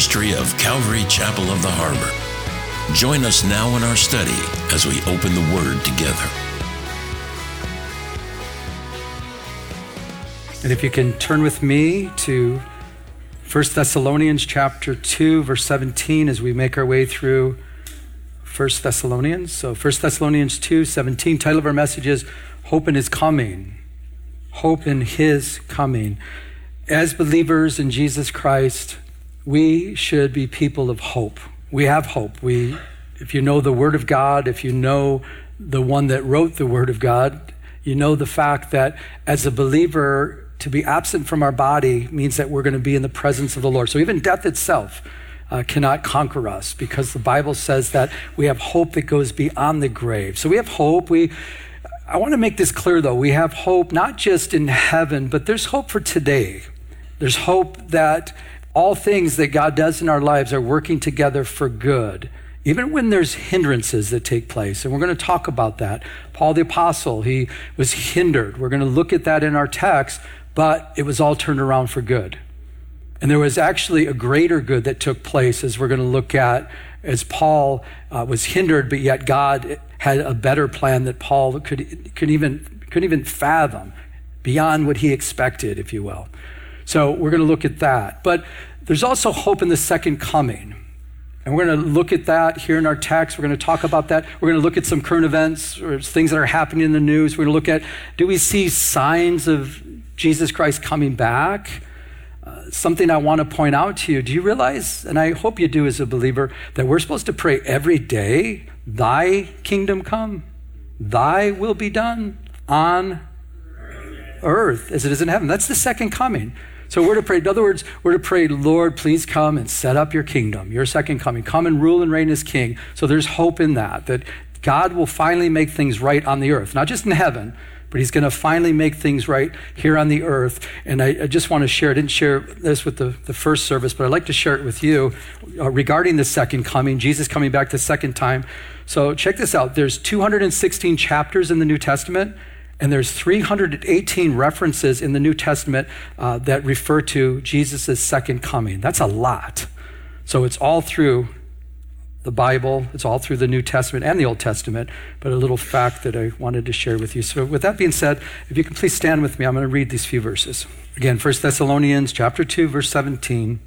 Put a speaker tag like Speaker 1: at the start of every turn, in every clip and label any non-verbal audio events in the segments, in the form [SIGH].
Speaker 1: ministry of Calvary Chapel of the Harbor. Join us now in our study as we open the Word together.
Speaker 2: And if you can turn with me to 1 Thessalonians chapter 2 verse 17 as we make our way through 1 Thessalonians. So 1 Thessalonians 2 17 title of our message is Hope in His Coming. Hope in His coming. As believers in Jesus Christ, we should be people of hope. We have hope. We if you know the word of God, if you know the one that wrote the word of God, you know the fact that as a believer to be absent from our body means that we're going to be in the presence of the Lord. So even death itself uh, cannot conquer us because the Bible says that we have hope that goes beyond the grave. So we have hope. We, I want to make this clear though. We have hope not just in heaven, but there's hope for today. There's hope that all things that God does in our lives are working together for good even when there's hindrances that take place. And we're going to talk about that. Paul the Apostle, he was hindered. We're going to look at that in our text but it was all turned around for good. And there was actually a greater good that took place, as we're going to look at, as Paul uh, was hindered, but yet God had a better plan that Paul could, could even, couldn't even fathom beyond what he expected, if you will. So we're going to look at that. But there's also hope in the second coming. And we're going to look at that here in our text. We're going to talk about that. We're going to look at some current events or things that are happening in the news. We're going to look at do we see signs of Jesus Christ coming back. Uh, something I want to point out to you. Do you realize, and I hope you do as a believer, that we're supposed to pray every day, Thy kingdom come, Thy will be done on earth as it is in heaven. That's the second coming. So we're to pray, in other words, we're to pray, Lord, please come and set up your kingdom, your second coming. Come and rule and reign as king. So there's hope in that, that God will finally make things right on the earth, not just in heaven, but he's going to finally make things right here on the earth. And I, I, just want to share, I didn't share this with the, the first service, but I'd like to share it with you uh, regarding the second coming, Jesus coming back the second time. So check this out. There's 216 chapters in the New Testament, and there's 318 references in the New Testament uh, that refer to Jesus' second coming. That's a lot. So it's all through the Bible. It's all through the New Testament and the Old Testament, but a little fact that I wanted to share with you. So with that being said, if you can please stand with me, I'm going to read these few verses. Again, 1 Thessalonians chapter 2 verse 17.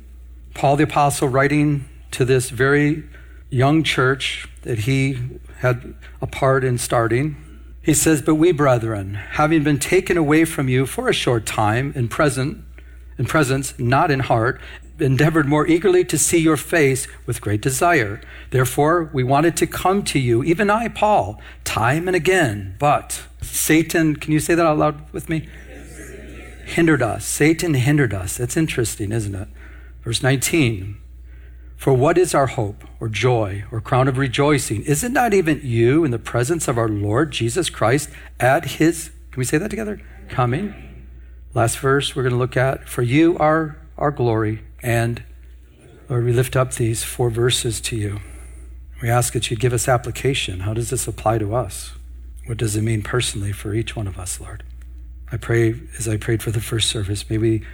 Speaker 2: Paul the apostle writing to this very young church that he had a part in starting. He says, "But we brethren, having been taken away from you for a short time in present in presence, not in heart, endeavored more eagerly to see your face with great desire. Therefore, we wanted to come to you, even I, Paul, time and again. But Satan, can you say that out loud with me? Hindered us. Satan hindered us. That's interesting, isn't it? Verse 19. For what is our hope or joy or crown of rejoicing? Is it not even you in the presence of our Lord Jesus Christ at his, can we say that together? Coming. Last verse we're going to look at. For you are our glory and Lord, we lift up these four verses to you. We ask that you give us application. How does this apply to us? What does it mean personally for each one of us, Lord? I pray, as I prayed for the first service, may we,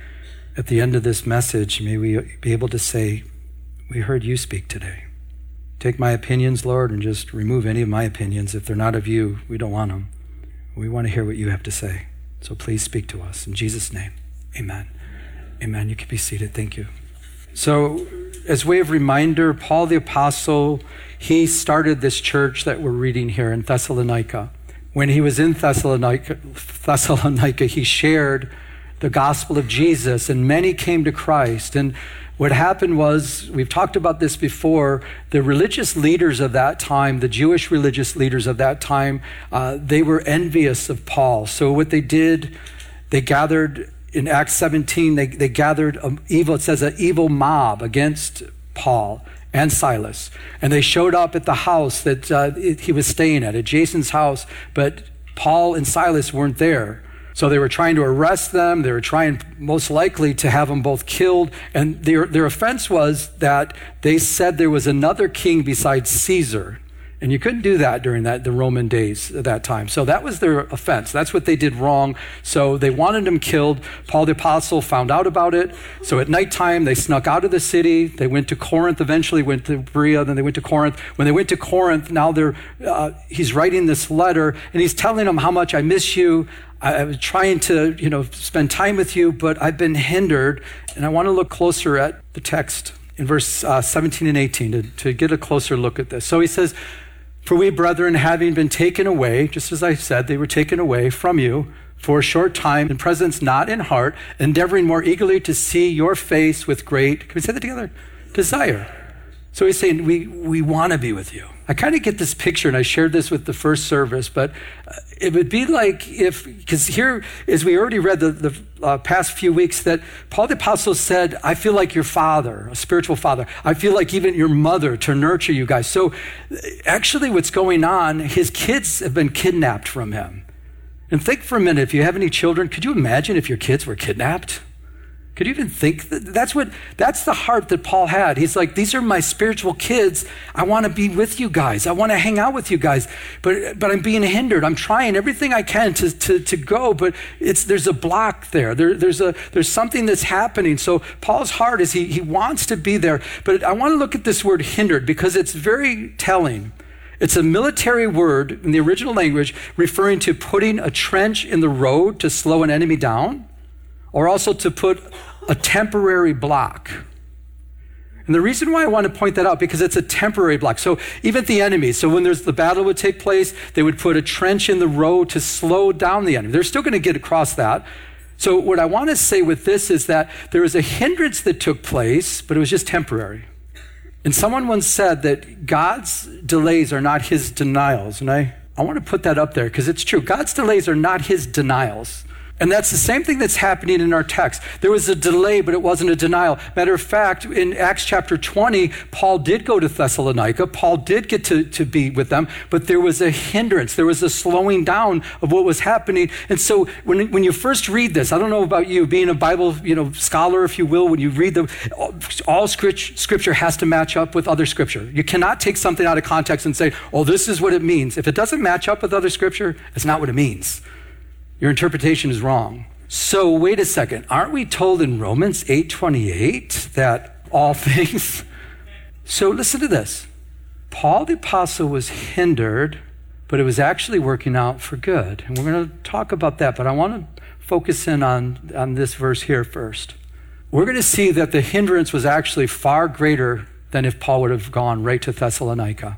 Speaker 2: at the end of this message, may we be able to say, We heard you speak today. Take my opinions, Lord, and just remove any of my opinions. If they're not of you, we don't want them. We want to hear what you have to say. So please speak to us. In Jesus' name, amen. Amen. You can be seated. Thank you. So, as way of reminder, Paul the Apostle, he started this church that we're reading here in Thessalonica. When he was in Thessalonica, Thessalonica, he shared the gospel of Jesus, and many came to Christ. And what happened was, we've talked about this before, the religious leaders of that time, the Jewish religious leaders of that time, uh, they were envious of Paul. So what they did, they gathered in Acts 17, they, they gathered an evil, it says an evil mob against Paul and Silas. And they showed up at the house that uh, he was staying at, at Jason's house, but Paul and Silas weren't there. So they were trying to arrest them. They were trying, most likely, to have them both killed. And their, their offense was that they said there was another king besides Caesar. And you couldn't do that during that, the Roman days at that time. So that was their offense. That's what they did wrong. So they wanted him killed. Paul the Apostle found out about it. So at nighttime, they snuck out of the city. They went to Corinth, eventually went to Berea, then they went to Corinth. When they went to Corinth, now they're, uh, he's writing this letter and he's telling them how much I miss you. I, I was trying to, you know, spend time with you, but I've been hindered. And I want to look closer at the text in verse uh, 17 and 18 to, to get a closer look at this. So he says, for we, brethren, having been taken away, just as I said, they were taken away from you for a short time, in presence, not in heart, endeavoring more eagerly to see your face with great, can we say that together? Desire. So he's saying, We, we want to be with you. I kind of get this picture, and I shared this with the first service, but uh, it would be like if, because here, as we already read the, the uh, past few weeks, that Paul the Apostle said, I feel like your father, a spiritual father. I feel like even your mother to nurture you guys. So uh, actually, what's going on, his kids have been kidnapped from him. And think for a minute, if you have any children, could you imagine if your kids were kidnapped? Could you even think that that's what that's the heart that Paul had? He's like, these are my spiritual kids. I want to be with you guys. I want to hang out with you guys. But but I'm being hindered. I'm trying everything I can to to, to go, but it's there's a block there. there. There's a there's something that's happening. So Paul's heart is he he wants to be there. But I want to look at this word hindered because it's very telling. It's a military word in the original language referring to putting a trench in the road to slow an enemy down, or also to put a temporary block. And the reason why I want to point that out because it's a temporary block. So even the enemy, so when there's the battle would take place, they would put a trench in the road to slow down the enemy. They're still going to get across that. So what I want to say with this is that there was a hindrance that took place, but it was just temporary. And someone once said that God's delays are not his denials. And I, I want to put that up there because it's true. God's delays are not his denials. And that's the same thing that's happening in our text. There was a delay, but it wasn't a denial. Matter of fact, in Acts chapter 20, Paul did go to Thessalonica. Paul did get to, to be with them, but there was a hindrance. There was a slowing down of what was happening. And so when, when you first read this, I don't know about you, being a Bible you know, scholar, if you will, when you read the, all scripture has to match up with other scripture. You cannot take something out of context and say, oh, this is what it means. If it doesn't match up with other scripture, it's not what it means. Your interpretation is wrong. So wait a second. Aren't we told in Romans 8:28 that all [LAUGHS] things So listen to this. Paul the apostle was hindered, but it was actually working out for good. And we're going to talk about that, but I want to focus in on, on this verse here first. We're going to see that the hindrance was actually far greater than if Paul would have gone right to Thessalonica.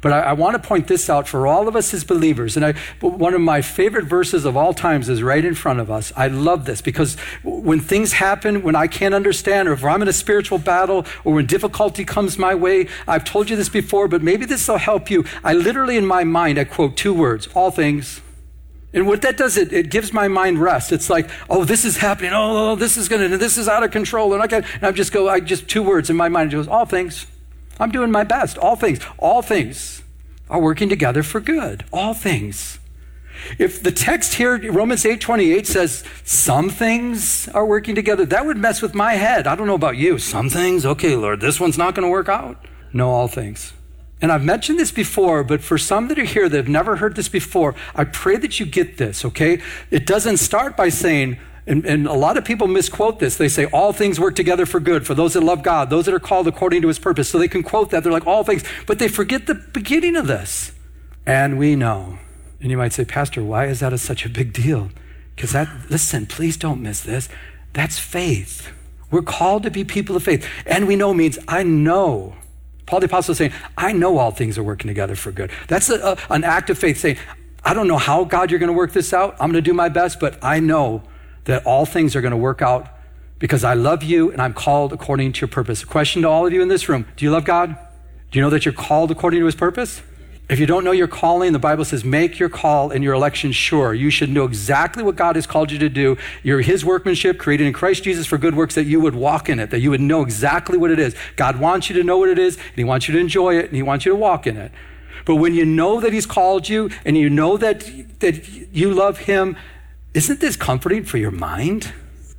Speaker 2: But I, I want to point this out for all of us as believers. And I, one of my favorite verses of all times is right in front of us. I love this because when things happen, when I can't understand, or if I'm in a spiritual battle, or when difficulty comes my way, I've told you this before, but maybe this will help you. I literally, in my mind, I quote two words all things. And what that does, it, it gives my mind rest. It's like, oh, this is happening. Oh, oh, oh this is going to, this is out of control. And I, can, and I just go, I just two words in my mind. It goes, all things. I'm doing my best. All things, all things are working together for good. All things. If the text here, Romans 8 28, says some things are working together, that would mess with my head. I don't know about you. Some things, okay, Lord, this one's not going to work out. No, all things. And I've mentioned this before, but for some that are here that have never heard this before, I pray that you get this, okay? It doesn't start by saying, and, and, a lot of people misquote this. They say, all things work together for good for those that love God, those that are called according to his purpose. So they can quote that. They're like, all things. But they forget the beginning of this. And we know. And you might say, Pastor, why is that a, such a big deal? Because that, listen, please don't miss this. That's faith. We're called to be people of faith. And we know means I know. Paul the Apostle is saying, I know all things are working together for good. That's a, a, an act of faith saying, I don't know how, God, you're going to work this out. I'm going to do my best, but I know that all things are going to work out because I love you and I'm called according to your purpose. A question to all of you in this room Do you love God? Do you know that you're called according to his purpose? If you don't know your calling, the Bible says, make your call and your election sure. You should know exactly what God has called you to do. You're his workmanship, created in Christ Jesus for good works, that you would walk in it, that you would know exactly what it is. God wants you to know what it is, and he wants you to enjoy it, and he wants you to walk in it. But when you know that he's called you, and you know that, that you love him, isn't this comforting for your mind?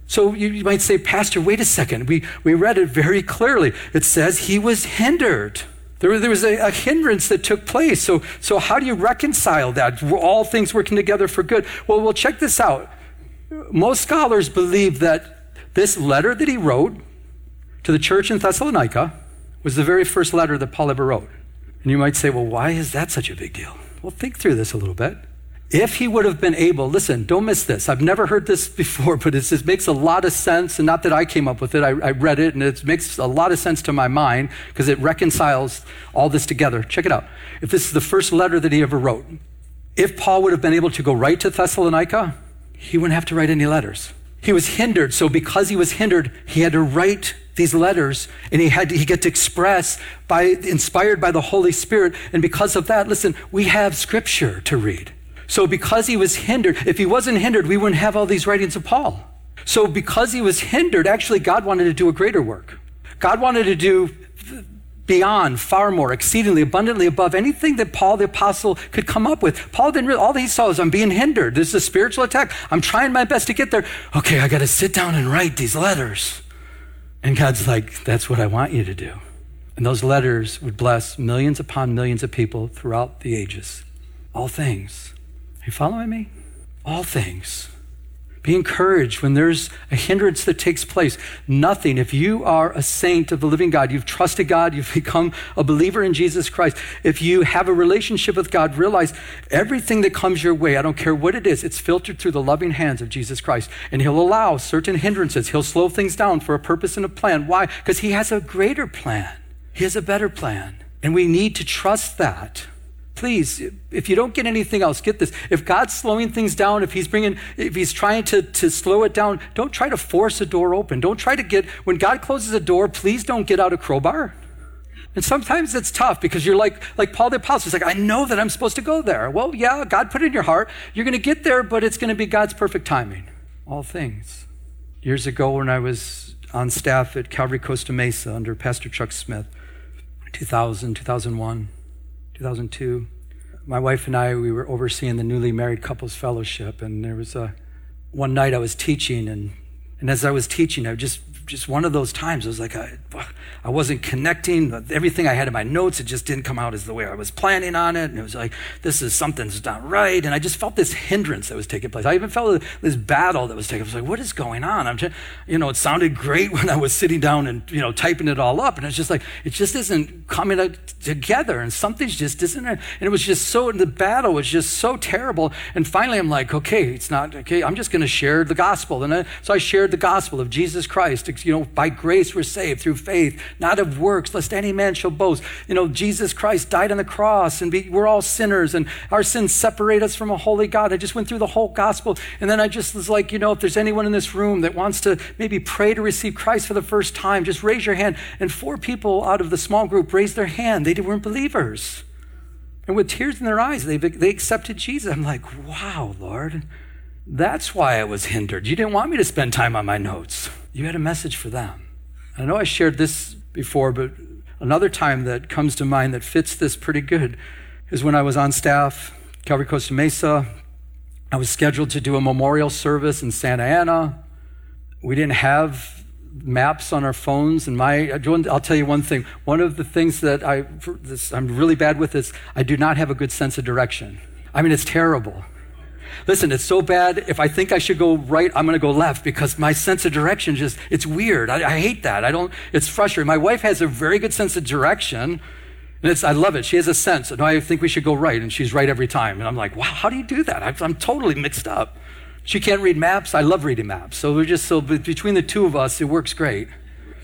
Speaker 2: So you, you might say, Pastor, wait a second. We, we read it very clearly. It says he was hindered. There, there was a, a, hindrance that took place. So, so, how do you reconcile that? All things working together for good. Well, well, check this out. Most scholars believe that this letter that he wrote to the church in Thessalonica was the very first letter that Paul ever wrote. And you might say, well, why is that such a big deal? Well, think through this a little bit. If he would have been able, listen, don't miss this. I've never heard this [LAUGHS] before, but it just makes a lot of sense. And not that I came up with it, I, I read it, and it makes a lot of sense to my mind because it reconciles all this together. Check it out. If this is the first letter that he ever wrote, if Paul would have been able to go right to Thessalonica, he wouldn't have to write any letters. He was hindered, so because he was hindered, he had to write these letters and he had to, he get to express by inspired by the Holy Spirit. And because of that, listen, we have scripture to read. So, because he was hindered, if he wasn't hindered, we wouldn't have all these writings of Paul. So, because he was hindered, actually, God wanted to do a greater work. God wanted to do beyond, far more, exceedingly, abundantly above anything that Paul the apostle could come up with. Paul didn't really, all he saw was I'm being hindered. This is a spiritual attack. I'm trying my best to get there. Okay, I got to sit down and write these letters. And God's like, that's what I want you to do. And those letters would bless millions upon millions of people throughout the ages. All things. You following me? All things. Be encouraged when there's a hindrance that takes place. Nothing. If you are a saint of the living God, you've trusted God, you've [LAUGHS] become a believer in Jesus Christ. If you have a relationship with God, realize everything that comes your way, I don't care what it is, it's filtered through the loving hands of Jesus Christ. And He'll allow certain hindrances. He'll slow things down for a purpose and a plan. Why? Because He has a greater plan, He has a better plan. And we need to trust that. Please, if you don't get anything else, get this. If God's slowing things down, if He's bringing, if He's trying to, to slow it down, don't try to force a door open. Don't try to get, when God closes a door, please don't get out a crowbar. And sometimes it's tough because you're like, like Paul the Apostle. He's like, I know that I'm supposed to go there. Well, yeah, God put it in your heart. You're going to get there, but it's going to be God's perfect timing. All things. Years ago, when I was on staff at Calvary Costa Mesa under Pastor Chuck Smith, 2000, 2001. 2002. My wife and I, we were overseeing the newly married couples fellowship, and there was a one night I was teaching, and and as I was teaching, I just just one of those times. It was like I, I wasn't connecting. Everything I had in my notes, it just didn't come out as the way I was planning on it. And it was like, this is something's not right. And I just felt this hindrance that was taking place. I even felt this battle that was taking place. Like, what is going on? I'm just, you know, it sounded great [LAUGHS] when I was sitting down and, you know, typing it all up. And it's just like, it just isn't coming together. And something's just isn't. And it was just so, the battle was just so terrible. And finally, I'm like, okay, it's not, okay, I'm just going to share the gospel. And I, so I shared the gospel of Jesus Christ you know, by grace we're saved through faith, not of works, lest any man shall boast. You know, Jesus Christ died on the cross, and be, we're all sinners, and our sins separate us from a holy God. I just went through the whole gospel, and then I just was like, you know, if there's anyone in this room that wants to maybe pray to receive Christ for the first time, just raise your hand. And four people out of the small group raised their hand. They weren't believers. And with tears in their eyes, they, they accepted Jesus. I'm like, wow, Lord. That's why I was hindered. You didn't want me to spend time on my notes. You had a message for them. I know I shared this before, but another time that comes to mind that fits this pretty good is when I was on staff, Calvary Costa Mesa. I was scheduled to do a memorial service in Santa Ana. We didn't have maps on our phones, and my I'll tell you one thing. One of the things that I this, I'm really bad with is I do not have a good sense of direction. I mean, it's terrible. Listen, it's so bad. If I think I should go right, I'm going to go left because my sense of direction just, it's weird. I, I, hate that. I don't, it's frustrating. My wife has a very good sense of direction. And it's, I love it. She has a sense. No, I think we should go right. And she's right every time. And I'm like, wow, how do you do that? I'm, I'm totally mixed up. She can't read maps. I love reading maps. So we're just, so between the two of us, it works great.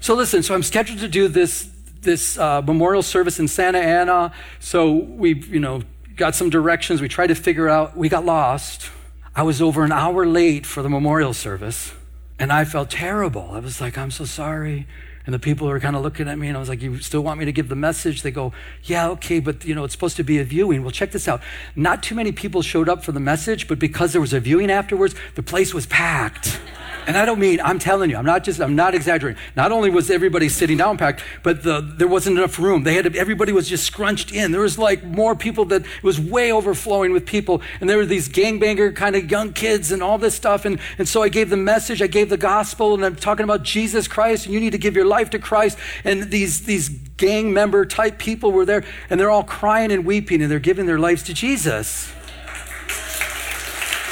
Speaker 2: So listen, so I'm scheduled to do this, this uh, memorial service in Santa Ana. So we, you know, got some directions. We tried to figure out. We got lost. I was over an hour late for the memorial service, and I felt terrible. I was like, I'm so sorry. And the people were kind of looking at me, and I was like, You still want me to give the message? They go, Yeah, okay, but you know, it's supposed to be a viewing. Well, check this out. Not too many people showed up for the message, but because there was a viewing afterwards, the place was packed. And I don't mean, I'm telling you, I'm not just, I'm not exaggerating. Not only was everybody sitting down packed, but the, there wasn't enough room. They had everybody was just scrunched in. There was like more people that it was way overflowing with people. And there were these gangbanger kind of young kids and all this stuff. And, and so I gave the message, I gave the gospel, and I'm talking about Jesus Christ, and you need to give your life to Christ. And these, these gang member type people were there, and they're all crying and weeping, and they're giving their lives to Jesus.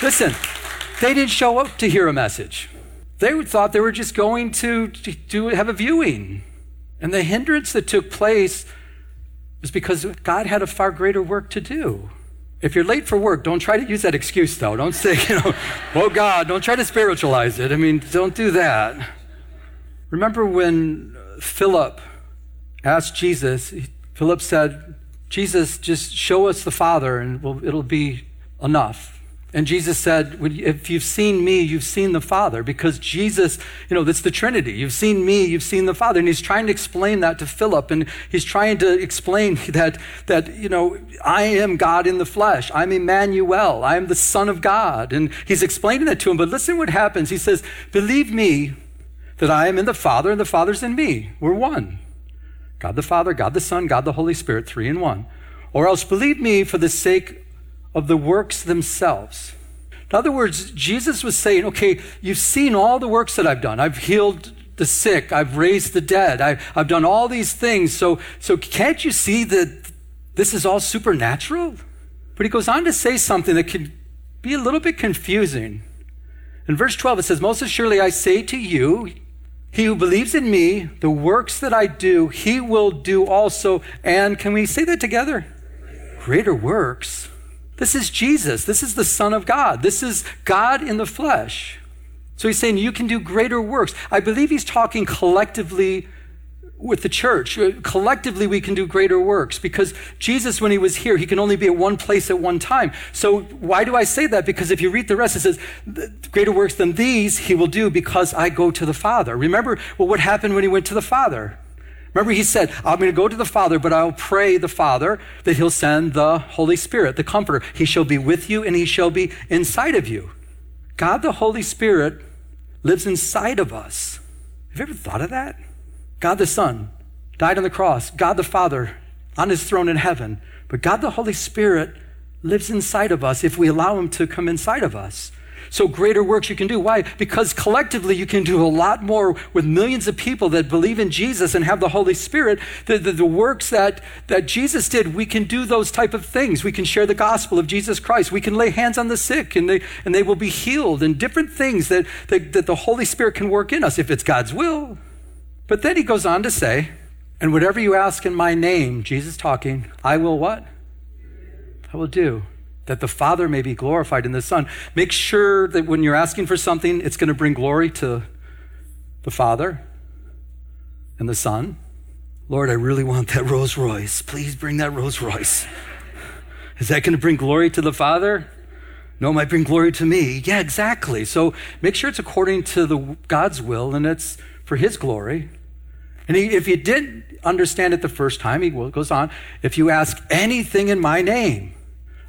Speaker 2: Listen, they didn't show up to hear a message. They thought they were just going to, to have a viewing. And the hindrance that took place was because God had a far greater work to do. If you're late for work, don't try to use that excuse, though. Don't say, [LAUGHS] you know, oh God, don't try to spiritualize it. I mean, don't do that. Remember when Philip asked Jesus, Philip said, Jesus, just show us the Father and we'll, it'll be enough. And Jesus said, If you've seen me, you've seen the Father. Because Jesus, you know, that's the Trinity. You've seen me, you've seen the Father. And he's trying to explain that to Philip. And he's trying to explain [LAUGHS] that, that, you know, I am God in the flesh. I'm Emmanuel. I am the Son of God. And he's explaining that to him. But listen what happens. He says, Believe me that I am in the Father and the Father's in me. We're one. God the Father, God the Son, God the Holy Spirit, three in one. Or else believe me for the sake of the works themselves. In other words, Jesus was saying, okay, you've seen all the works that I've done. I've healed the sick, I've raised the dead, I, have done all these things. So, so can't you see that this is all supernatural? But he goes on to say something that can be a little bit confusing. In verse 12, it says, Most assuredly I say to you, he who believes in me, the works that I do, he will do also. And can we say that together? Greater works. This is Jesus. This is the Son of God. This is God in the flesh. So he's saying you can do greater works. I believe he's talking collectively with the church. Uh, collectively, we can do greater works because Jesus, when he was here, he can only be at one place at one time. So, why do I say that? Because if you read the rest, it says, Greater works than these he will do because I go to the Father. Remember well, what happened when he went to the Father? Remember, he said, I'm going to go to the Father, but I'll pray the Father that he'll send the Holy Spirit, the Comforter. He shall be with you and he shall be inside of you. God, the Holy Spirit, lives inside of us. Have you ever thought of that? God the Son died on the cross, God the Father on his throne in heaven, but God the Holy Spirit lives inside of us if we allow him to come inside of us. So greater works you can do. Why? Because collectively you can do a lot more with millions of people that believe in Jesus and have the Holy Spirit. The, the, the, works that, that Jesus did, we can do those type of things. We can share the gospel of Jesus Christ. We can lay hands on the sick and they, and they will be healed and different things that, that, that the Holy Spirit can work in us if it's God's will. But then he goes on to say, and whatever you ask in my name, Jesus talking, I will what? I will do that the Father may be glorified in the Son. Make sure that when you're asking for something, it's going to bring glory to the Father and the Son. Lord, I really want that Rolls Royce. Please bring that Rolls Royce. Is that going to bring glory to the Father? No, it might bring glory to me. Yeah, exactly. So make sure it's according to the God's will and it's for His glory. And he, if you didn't understand it the first time, he goes on, if you ask anything in my name,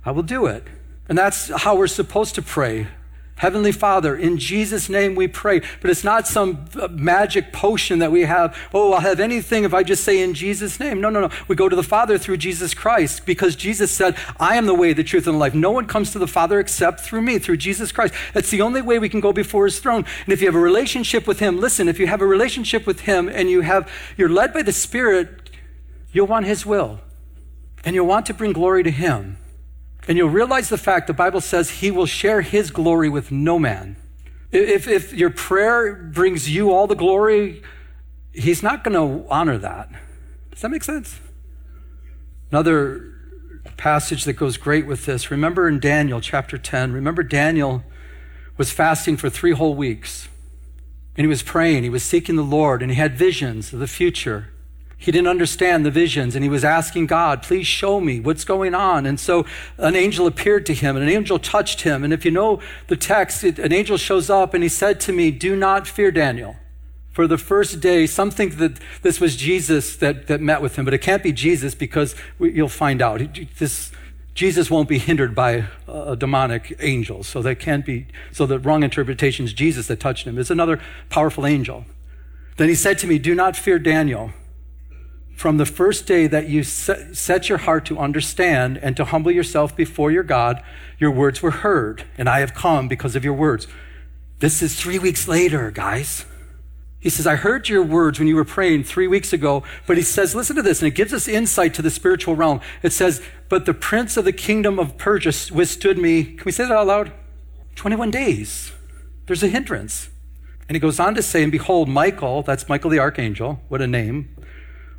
Speaker 2: I will do it. And that's how we're supposed to pray. Heavenly Father, in Jesus' name we pray. But it's not some uh, magic potion that we have. Oh, I'll have anything if I just say in Jesus' name. No, no, no. We go to the Father through Jesus Christ because Jesus said, I am the way, the truth, and the life. No one comes to the Father except through me, through Jesus Christ. That's the only way we can go before his throne. And if you have a relationship with him, listen, if you have a relationship with him and you have, you're led by the Spirit, you'll want his will. And you'll want to bring glory to him. And you'll realize the fact the Bible says he will share his glory with no man. If, if your prayer brings you all the glory, he's not going to honor that. Does that make sense? Another passage that goes great with this. Remember in Daniel chapter 10, remember Daniel was fasting for three whole weeks. And he was praying, he was seeking the Lord, and he had visions of the future. He didn't understand the visions and he was asking God, please show me what's going on. And so an angel appeared to him and an angel touched him. And if you know the text, it, an angel shows up and he said to me, Do not fear, Daniel. For the first day, some think that this was Jesus that, that met with him, but it can't be Jesus because we, you'll find out. This, Jesus won't be hindered by a demonic angel. So that can't be, so the wrong interpretation is Jesus that touched him. It's another powerful angel. Then he said to me, Do not fear Daniel. From the first day that you set your heart to understand and to humble yourself before your God, your words were heard, and I have come because of your words. This is three weeks later, guys. He says, I heard your words when you were praying three weeks ago, but he says, listen to this, and it gives us insight to the spiritual realm. It says, But the prince of the kingdom of Persia withstood me. Can we say that out loud? 21 days. There's a hindrance. And he goes on to say, And behold, Michael, that's Michael the archangel, what a name,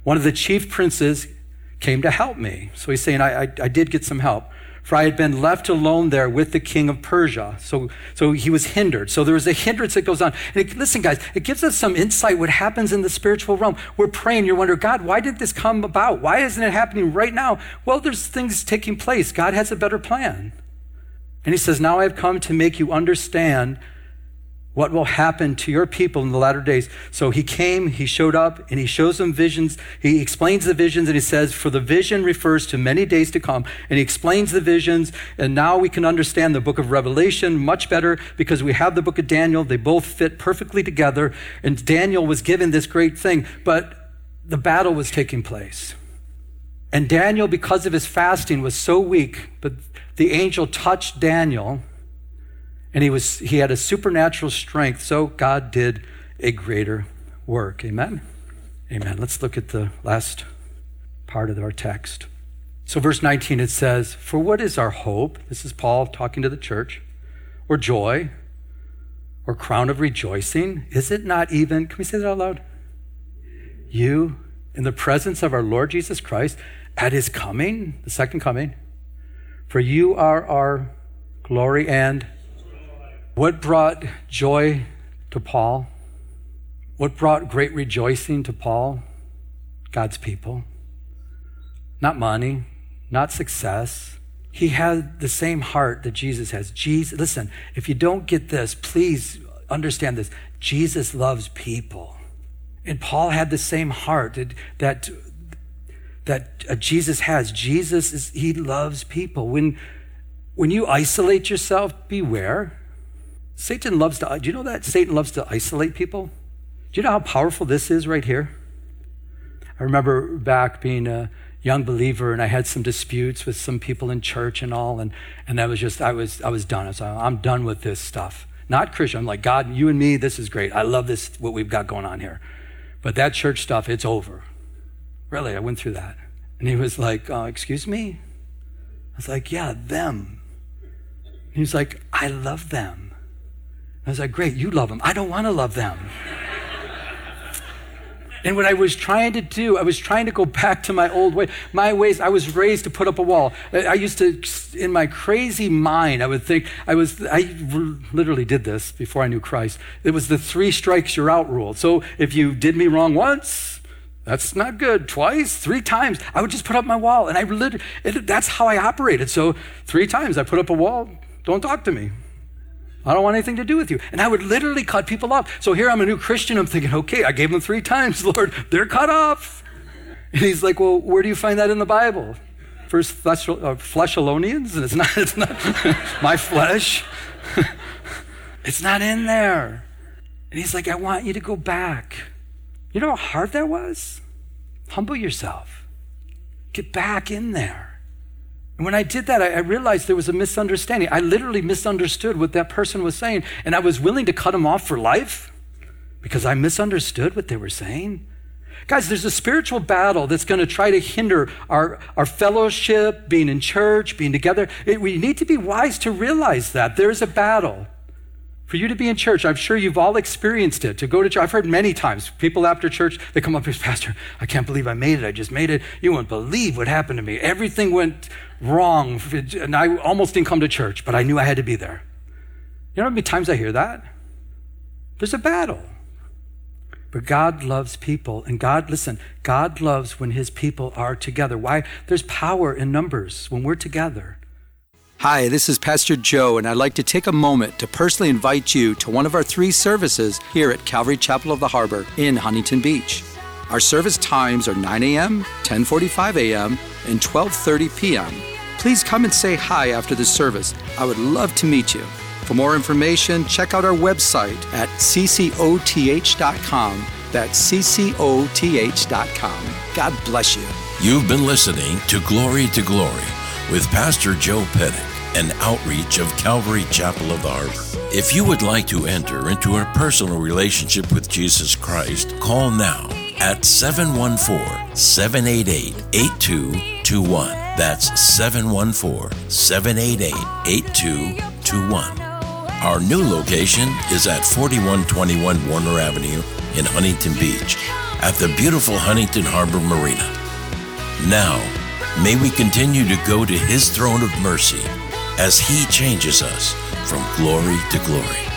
Speaker 2: one of the chief princes came to help me. So he's saying, I, I, I did get some help for I had been left alone there with the king of Persia. So, so he was hindered. So there was a hindrance that goes on. And it, listen, guys, it gives us some insight what happens in the spiritual realm. We're praying, you're wondering, God, why did this come about? Why isn't it happening right now? Well, there's things taking place. God has a better plan. And he says, Now I have come to make you understand what will happen to your people in the latter days. So he came, he showed up, and he shows them visions. He explains the visions, and he says, For the vision refers to many days to come. And he explains the visions, and now we can understand the book of Revelation much better because we have the book of Daniel. They both fit perfectly together, and Daniel was given this great thing, but the battle was taking place. And Daniel, because of his fasting, was so weak, but the angel touched Daniel and he was he had a supernatural strength so god did a greater work. Amen? Amen. Let's look at the last part of our text. So verse 19 it says for what is our hope? This is paul talking to the church. Or joy? Or crown of rejoicing? Is it not even can we say that out loud? You in the presence of our lord jesus christ at his coming the second coming for you are our glory and what brought joy to Paul? What brought great rejoicing to Paul? God's people. Not money, not success. He had the same heart that Jesus has. Jesus, listen, if you don't get this, please understand this. Jesus loves people. And Paul had the same heart that, that, uh, Jesus has. Jesus is, he loves people. When, when you isolate yourself, beware. Satan loves to, do you know that Satan loves to isolate people? Do you know how powerful this is right here? I remember back being a young believer and I had some disputes with some people in church and all, and, and I was just, I was, I was done. I was like, I'm done with this stuff. Not Christian. I'm like, God, you and me, this is great. I love this, what we've got going on here. But that church stuff, it's over. Really, I went through that. And he was like, uh, Excuse me? I was like, Yeah, them. And he was like, I love them. I was like, great, you love them. I don't want to love them. And what I was trying to do, I was trying to go back to my old way. My ways, I was raised to put up a wall. I used to, in my crazy mind, I would think, I was, I literally did this before I knew Christ. It was the three strikes you're out rule. So if you did me wrong once, that's not good. Twice, three times, I would just put up my wall. And I literally, that's how I operated. So three times I put up a wall, don't talk to me. I don't want anything to do with you. And I would literally cut people off. So here I'm a new Christian. I'm thinking, okay, I gave them three times, [LAUGHS] Lord. They're cut off. And he's like, well, where do you find that in the Bible? First flesh, uh? And it's [LAUGHS] not, it's not [LAUGHS] my flesh. it's not in there. And he's like, I want you to go back. You know how hard that was? Humble yourself. Get back in there. And when I did that, I, I, realized there was a misunderstanding. I literally misunderstood what that person was saying, and I was willing to cut them off for life because I misunderstood what they were saying. Guys, there's a spiritual battle that's going to try to hinder our, our fellowship, being in church, being together. It, we need to be wise to realize that there's a battle. For you to be in church, I'm sure you've all experienced it. To go to church, I've heard many times people after church, they come up to Pastor, I can't believe I made it. I just made it. You won't believe what happened to me. Everything went wrong. And I almost didn't come to church, but I knew I had to be there. You know how many times I hear that? There's a battle. But God loves people. And God, listen, God loves when his people are together. Why? There's power in numbers when we're together.
Speaker 3: Hi, this is Pastor Joe, and I'd like to take a moment to personally invite you to one of our three services here at Calvary Chapel of the Harbor in Huntington Beach. Our service times are 9 a.m., 10:45 a.m., and 12:30 p.m.
Speaker 2: please come and say hi after the service. I would love to meet you. For more information, check out our website at ccoth.com. That's ccoth.com. God bless you.
Speaker 1: You've been listening to Glory to Glory with Pastor Joe Pettit, an outreach of Calvary Chapel of the Harbor. If you would like to enter into a personal relationship with Jesus Christ, call now at 714 788 8221. That's 714 788 8221. Our new location is at 4121 Warner Avenue in Huntington Beach at the beautiful Huntington Harbor Marina. Now, may we continue to go to His throne of mercy as He changes us from glory to glory.